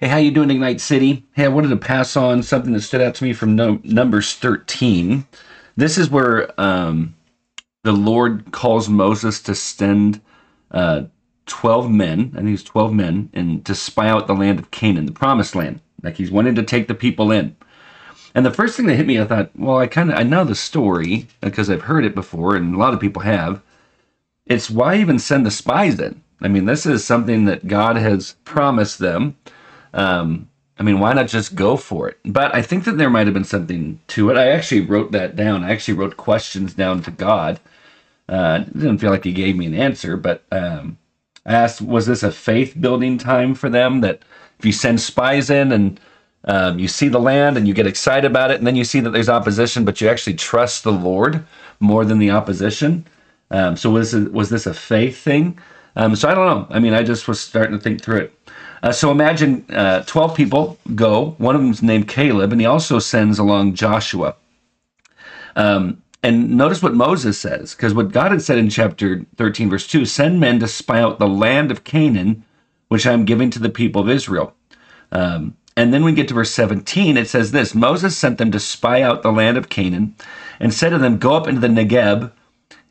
Hey, how you doing, Ignite City? Hey, I wanted to pass on something that stood out to me from no, Numbers 13. This is where um, the Lord calls Moses to send uh, 12 men, I think it's 12 men, and to spy out the land of Canaan, the promised land. Like he's wanting to take the people in. And the first thing that hit me, I thought, well, I kind of I know the story because I've heard it before, and a lot of people have. It's why even send the spies in? I mean, this is something that God has promised them. Um, I mean, why not just go for it? But I think that there might have been something to it. I actually wrote that down. I actually wrote questions down to God. Uh, didn't feel like He gave me an answer, but um, I asked, was this a faith building time for them? That if you send spies in and um, you see the land and you get excited about it, and then you see that there's opposition, but you actually trust the Lord more than the opposition. Um, so was this, was this a faith thing? Um, so I don't know. I mean, I just was starting to think through it. Uh, so imagine uh, 12 people go. One of them's named Caleb, and he also sends along Joshua. Um, and notice what Moses says, because what God had said in chapter 13, verse 2 send men to spy out the land of Canaan, which I am giving to the people of Israel. Um, and then we get to verse 17, it says this Moses sent them to spy out the land of Canaan and said to them, Go up into the Negeb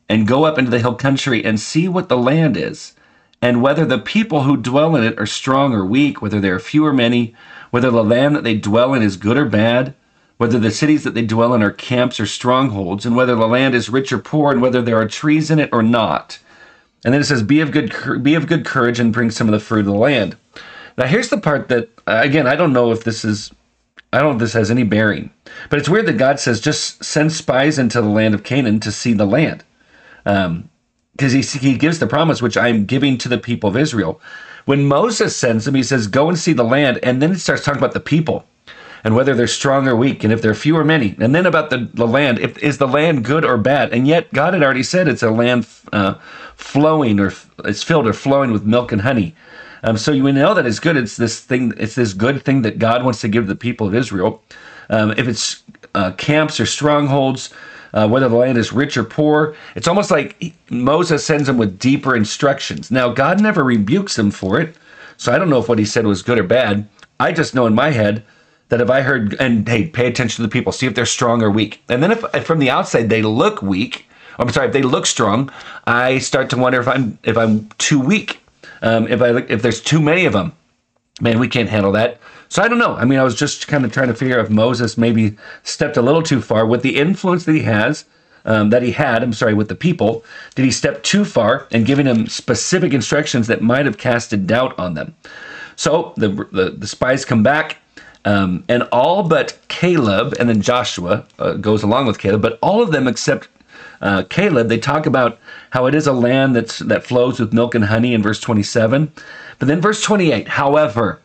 and go up into the hill country and see what the land is, and whether the people who dwell in it are strong or weak, whether there are few or many, whether the land that they dwell in is good or bad, whether the cities that they dwell in are camps or strongholds, and whether the land is rich or poor, and whether there are trees in it or not. And then it says, "Be of good be of good courage and bring some of the fruit of the land." Now, here's the part that, uh, again, I don't know if this is, I don't know if this has any bearing, but it's weird that God says just send spies into the land of Canaan to see the land. Um, because he, he gives the promise, which I'm giving to the people of Israel. When Moses sends them, he says, Go and see the land. And then he starts talking about the people and whether they're strong or weak, and if they're few or many. And then about the, the land, if is the land good or bad? And yet God had already said it's a land uh, flowing or it's filled or flowing with milk and honey. Um, so you know that it's good. It's this thing. It's this good thing that God wants to give the people of Israel. Um, if it's uh, camps or strongholds, uh, whether the land is rich or poor, it's almost like Moses sends them with deeper instructions. Now God never rebukes them for it, so I don't know if what he said was good or bad. I just know in my head that if I heard and hey, pay attention to the people, see if they're strong or weak, and then if, if from the outside they look weak, I'm sorry, if they look strong, I start to wonder if I'm if I'm too weak um, if I if there's too many of them, man, we can't handle that. So I don't know. I mean, I was just kind of trying to figure if Moses maybe stepped a little too far with the influence that he has, um, that he had. I'm sorry, with the people. Did he step too far and giving them specific instructions that might have casted doubt on them? So the the, the spies come back. Um, and all but Caleb, and then Joshua uh, goes along with Caleb, but all of them except uh, Caleb, they talk about how it is a land that's that flows with milk and honey in verse 27. But then verse 28, however,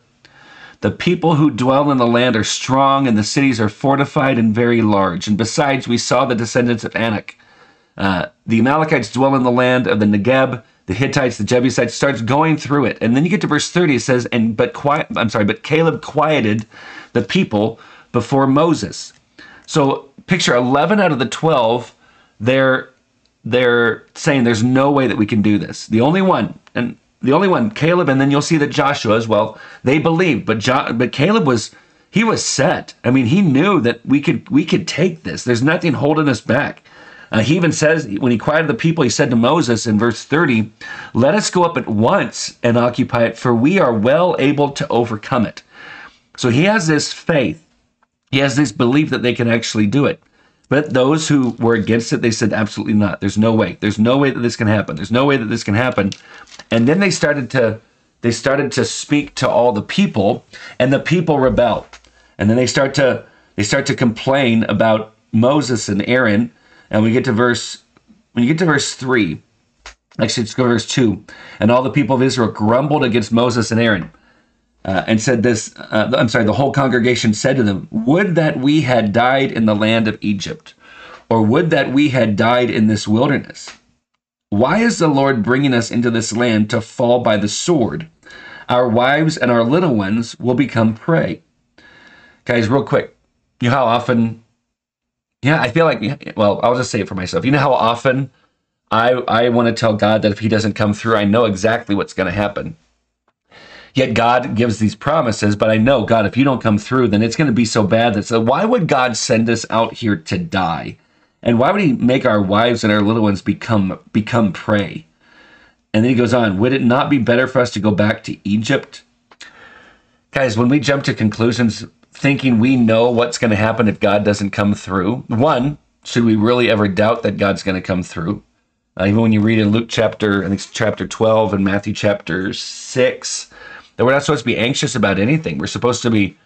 the people who dwell in the land are strong, and the cities are fortified and very large. And besides, we saw the descendants of Anak. Uh, the Amalekites dwell in the land of the Negeb. The Hittites, the Jebusites, starts going through it, and then you get to verse 30. It says, "And but quiet." I'm sorry, but Caleb quieted the people before Moses. So picture 11 out of the 12 they're they're saying there's no way that we can do this. The only one, and the only one, Caleb, and then you'll see that Joshua as well. They believed, but jo- but Caleb was he was set. I mean, he knew that we could we could take this. There's nothing holding us back. Uh, he even says when he quieted the people, he said to Moses in verse 30, "Let us go up at once and occupy it, for we are well able to overcome it." So he has this faith. He has this belief that they can actually do it. But those who were against it, they said, absolutely not. There's no way. There's no way that this can happen. There's no way that this can happen. And then they started to they started to speak to all the people, and the people rebel. And then they start to they start to complain about Moses and Aaron. And we get to verse when you get to verse three, actually let's go to verse two. And all the people of Israel grumbled against Moses and Aaron uh, and said this uh, I'm sorry, the whole congregation said to them, Would that we had died in the land of Egypt, or would that we had died in this wilderness? Why is the Lord bringing us into this land to fall by the sword? Our wives and our little ones will become prey. Guys, real quick, you know how often, yeah, I feel like, well, I'll just say it for myself. You know how often I, I want to tell God that if He doesn't come through, I know exactly what's going to happen Yet God gives these promises, but I know, God, if you don't come through, then it's going to be so bad that so why would God send us out here to die? And why would he make our wives and our little ones become become prey? And then he goes on, would it not be better for us to go back to Egypt? Guys, when we jump to conclusions thinking we know what's going to happen if God doesn't come through, one, should we really ever doubt that God's going to come through? Uh, even when you read in Luke chapter, I think it's chapter 12 and Matthew chapter 6, that we're not supposed to be anxious about anything. We're supposed to be,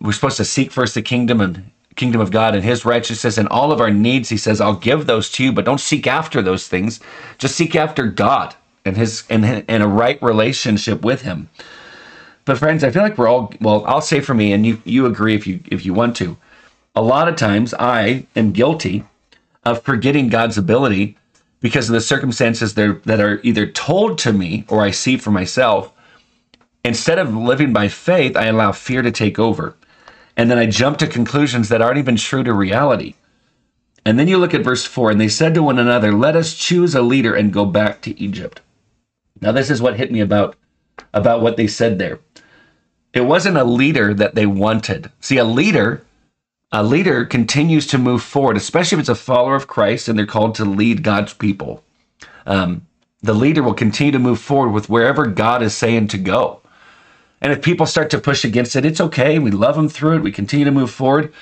we're supposed to seek first the kingdom and kingdom of God and his righteousness and all of our needs. He says, I'll give those to you, but don't seek after those things. Just seek after God and his, and, and a right relationship with him. But friends, I feel like we're all well, I'll say for me, and you you agree if you if you want to. A lot of times I am guilty of forgetting God's ability because of the circumstances that are either told to me or I see for myself. Instead of living by faith, I allow fear to take over. And then I jump to conclusions that aren't even true to reality. And then you look at verse 4 and they said to one another, Let us choose a leader and go back to Egypt. Now, this is what hit me about, about what they said there. It wasn't a leader that they wanted. See, a leader, a leader continues to move forward, especially if it's a follower of Christ and they're called to lead God's people. Um, the leader will continue to move forward with wherever God is saying to go. And if people start to push against it, it's okay. We love them through it. We continue to move forward.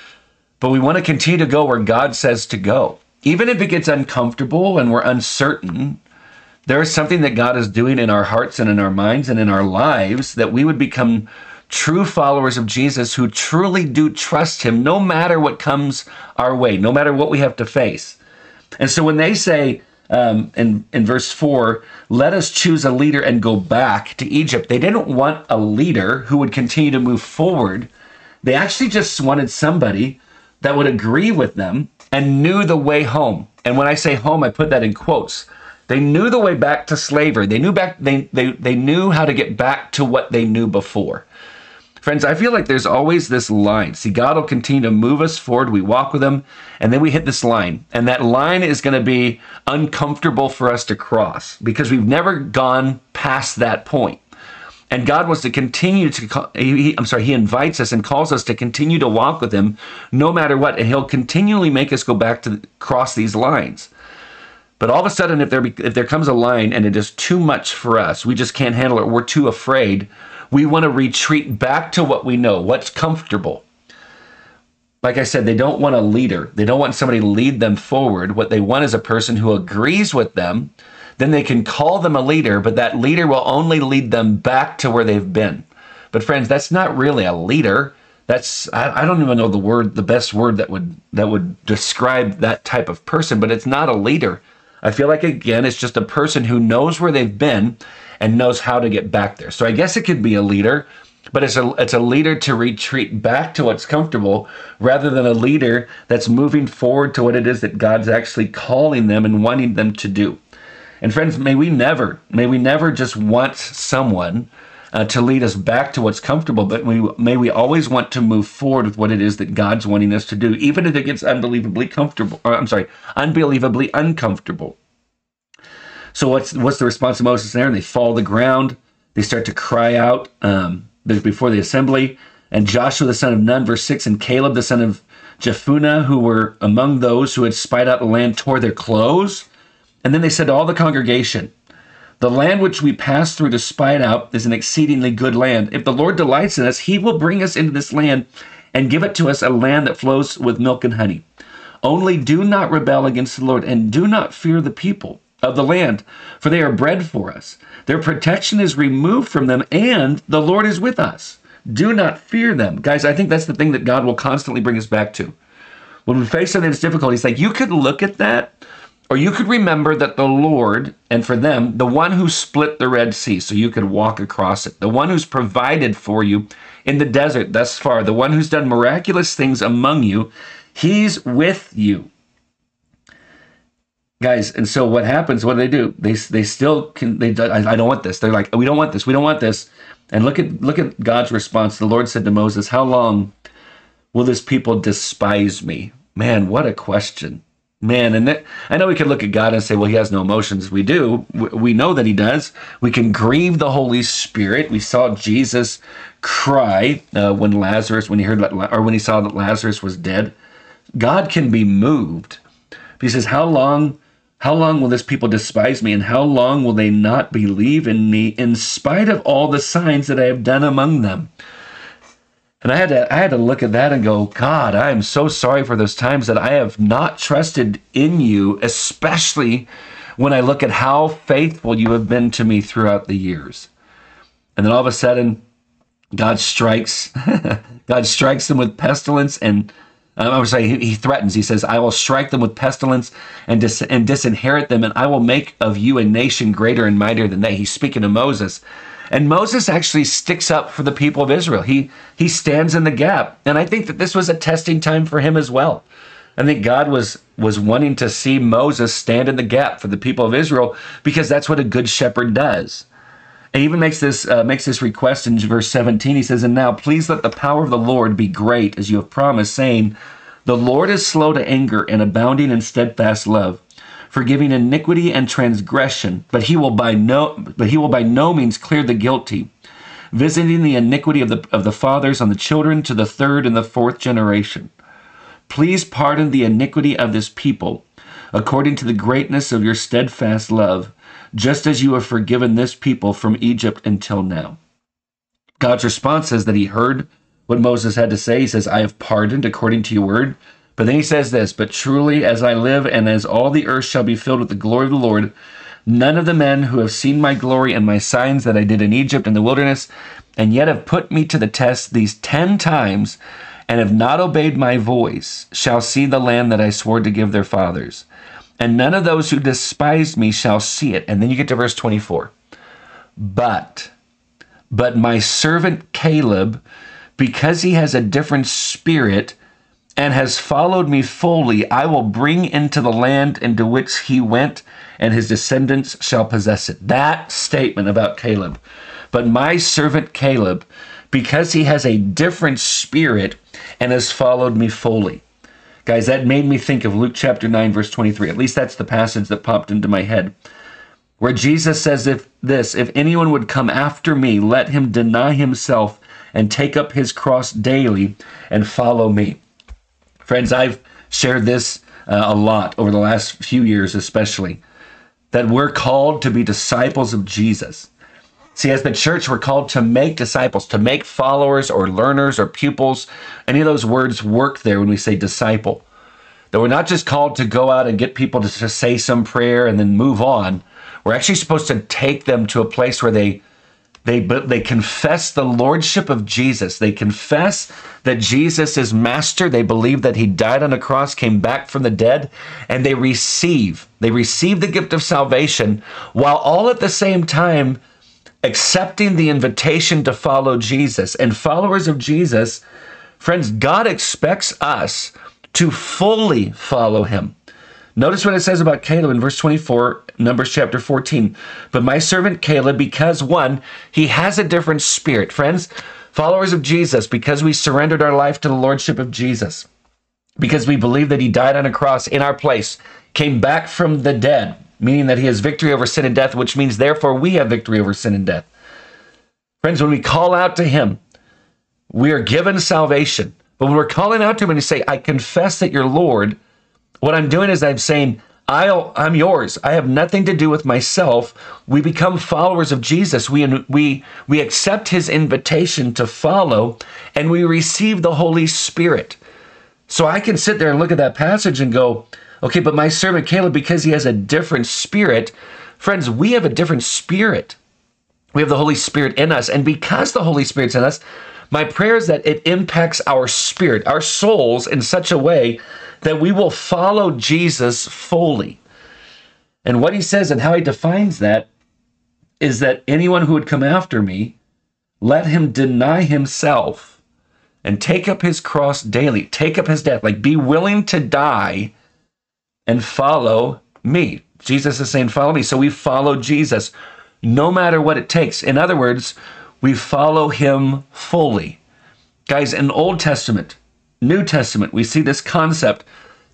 But we want to continue to go where God says to go. Even if it gets uncomfortable and we're uncertain, there is something that God is doing in our hearts and in our minds and in our lives that we would become true followers of Jesus who truly do trust him no matter what comes our way, no matter what we have to face. And so when they say um, in, in verse 4, let us choose a leader and go back to Egypt, they didn't want a leader who would continue to move forward. They actually just wanted somebody that would agree with them and knew the way home. And when I say home, I put that in quotes. They knew the way back to slavery. They knew back they, they, they knew how to get back to what they knew before. Friends, I feel like there's always this line. See, God will continue to move us forward. We walk with Him, and then we hit this line. And that line is going to be uncomfortable for us to cross because we've never gone past that point. And God wants to continue to, he, I'm sorry, He invites us and calls us to continue to walk with Him no matter what. And He'll continually make us go back to cross these lines. But all of a sudden, if there, if there comes a line and it is too much for us, we just can't handle it, we're too afraid, we want to retreat back to what we know, what's comfortable. Like I said, they don't want a leader. They don't want somebody to lead them forward. What they want is a person who agrees with them. Then they can call them a leader, but that leader will only lead them back to where they've been. But friends, that's not really a leader. That's I, I don't even know the word, the best word that would that would describe that type of person. But it's not a leader. I feel like again, it's just a person who knows where they've been and knows how to get back there. So I guess it could be a leader, but it's a it's a leader to retreat back to what's comfortable rather than a leader that's moving forward to what it is that God's actually calling them and wanting them to do. And friends, may we never, may we never just want someone uh, to lead us back to what's comfortable, but we, may we always want to move forward with what it is that God's wanting us to do, even if it gets unbelievably comfortable, or I'm sorry, unbelievably uncomfortable. So what's what's the response of Moses there? And they fall to the ground. They start to cry out um, before the assembly. And Joshua the son of Nun, verse six, and Caleb the son of Jephunneh, who were among those who had spied out the land, tore their clothes. And then they said to all the congregation, The land which we pass through to spy it out is an exceedingly good land. If the Lord delights in us, he will bring us into this land and give it to us a land that flows with milk and honey. Only do not rebel against the Lord and do not fear the people of the land, for they are bread for us. Their protection is removed from them, and the Lord is with us. Do not fear them. Guys, I think that's the thing that God will constantly bring us back to. When we face something that's difficult, He's like, you could look at that, or you could remember that the Lord, and for them, the one who split the Red Sea so you could walk across it, the one who's provided for you in the desert thus far, the one who's done miraculous things among you, He's with you. Guys and so what happens what do they do? They they still can they I, I don't want this. They're like we don't want this. We don't want this. And look at look at god's response. The lord said to moses how long will this people despise me? Man what a question Man, and that, I know we could look at God and say, well, he has no emotions. We do. We know that he does. We can grieve the Holy Spirit. We saw Jesus cry uh, when Lazarus, when he heard, that, or when he saw that Lazarus was dead. God can be moved. He says, how long, how long will this people despise me? And how long will they not believe in me in spite of all the signs that I have done among them? And I had to I had to look at that and go, God, I am so sorry for those times that I have not trusted in you, especially when I look at how faithful you have been to me throughout the years. And then all of a sudden, God strikes God strikes them with pestilence and um, I would say he, he, threatens. He says, "I will strike them with pestilence and dis- and disinherit them, and I will make of you a nation greater and mightier than they." He's speaking to Moses, and Moses actually sticks up for the people of Israel. He he stands in the gap. And I think that this was a testing time for him as well. I think God was was wanting to see Moses stand in the gap for the people of Israel because that's what a good shepherd does. And he even makes this uh, makes this request in verse 17. He says, "And now please let the power of the Lord be great as you have promised, saying, the Lord is slow to anger and abounding in steadfast love." Forgiving iniquity and transgression, but he will by no but he will by no means clear the guilty, visiting the iniquity of the of the fathers on the children to the third and the fourth generation. Please pardon the iniquity of this people, according to the greatness of your steadfast love, just as you have forgiven this people from Egypt until now. God's response is that he heard what Moses had to say. He says, I have pardoned according to your word. But then he says this, but truly as I live and as all the earth shall be filled with the glory of the Lord, none of the men who have seen my glory and my signs that I did in Egypt and the wilderness, and yet have put me to the test these ten times, and have not obeyed my voice, shall see the land that I swore to give their fathers. And none of those who despised me shall see it. And then you get to verse 24. But, but my servant Caleb, because he has a different spirit, and has followed me fully, I will bring into the land into which he went, and his descendants shall possess it. That statement about Caleb. But my servant Caleb, because he has a different spirit and has followed me fully. Guys, that made me think of Luke chapter 9, verse 23. At least that's the passage that popped into my head. Where Jesus says if this, if anyone would come after me, let him deny himself and take up his cross daily and follow me. Friends, I've shared this uh, a lot over the last few years, especially, that we're called to be disciples of Jesus. See, as the church, we're called to make disciples, to make followers or learners or pupils. Any of those words work there when we say disciple. That we're not just called to go out and get people to, to say some prayer and then move on. We're actually supposed to take them to a place where they they, but they confess the lordship of Jesus. They confess that Jesus is master. They believe that he died on a cross, came back from the dead, and they receive. They receive the gift of salvation while all at the same time accepting the invitation to follow Jesus. And followers of Jesus, friends, God expects us to fully follow him. Notice what it says about Caleb in verse 24, Numbers chapter 14. But my servant Caleb, because one, he has a different spirit. Friends, followers of Jesus, because we surrendered our life to the Lordship of Jesus, because we believe that he died on a cross in our place, came back from the dead, meaning that he has victory over sin and death, which means therefore we have victory over sin and death. Friends, when we call out to him, we are given salvation. But when we're calling out to him and we say, I confess that you're Lord, what I'm doing is I'm saying, I'll, I'm yours. I have nothing to do with myself. We become followers of Jesus. We, we, we accept his invitation to follow and we receive the Holy Spirit. So I can sit there and look at that passage and go, okay, but my servant Caleb, because he has a different spirit, friends, we have a different spirit. We have the Holy Spirit in us. And because the Holy Spirit's in us, my prayer is that it impacts our spirit, our souls in such a way that we will follow Jesus fully. And what he says and how he defines that is that anyone who would come after me, let him deny himself and take up his cross daily, take up his death, like be willing to die and follow me. Jesus is saying, Follow me. So we follow Jesus no matter what it takes. In other words, we follow him fully. Guys, in Old Testament, New Testament, we see this concept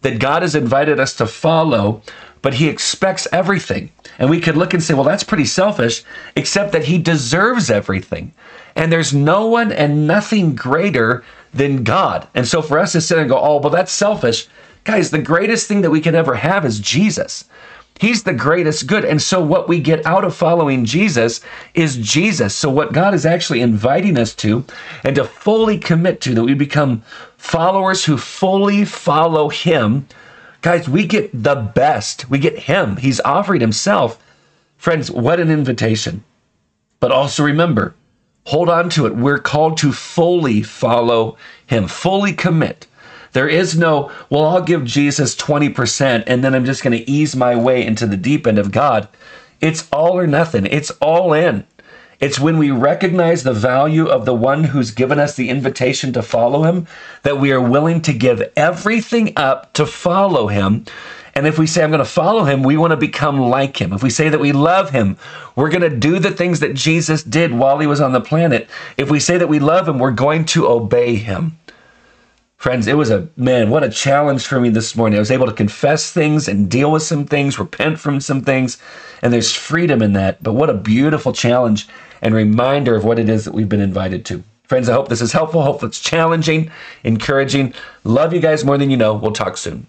that God has invited us to follow, but he expects everything. And we could look and say, well, that's pretty selfish, except that he deserves everything. And there's no one and nothing greater than God. And so for us to sit and go, oh, well, that's selfish. Guys, the greatest thing that we can ever have is Jesus. He's the greatest good. And so, what we get out of following Jesus is Jesus. So, what God is actually inviting us to and to fully commit to, that we become followers who fully follow Him. Guys, we get the best. We get Him. He's offering Himself. Friends, what an invitation. But also remember, hold on to it. We're called to fully follow Him, fully commit. There is no, well, I'll give Jesus 20% and then I'm just going to ease my way into the deep end of God. It's all or nothing, it's all in. It's when we recognize the value of the one who's given us the invitation to follow him that we are willing to give everything up to follow him. And if we say, I'm going to follow him, we want to become like him. If we say that we love him, we're going to do the things that Jesus did while he was on the planet. If we say that we love him, we're going to obey him. Friends, it was a man, what a challenge for me this morning. I was able to confess things and deal with some things, repent from some things, and there's freedom in that. But what a beautiful challenge and reminder of what it is that we've been invited to. Friends, I hope this is helpful. Hope it's challenging, encouraging. Love you guys more than you know. We'll talk soon.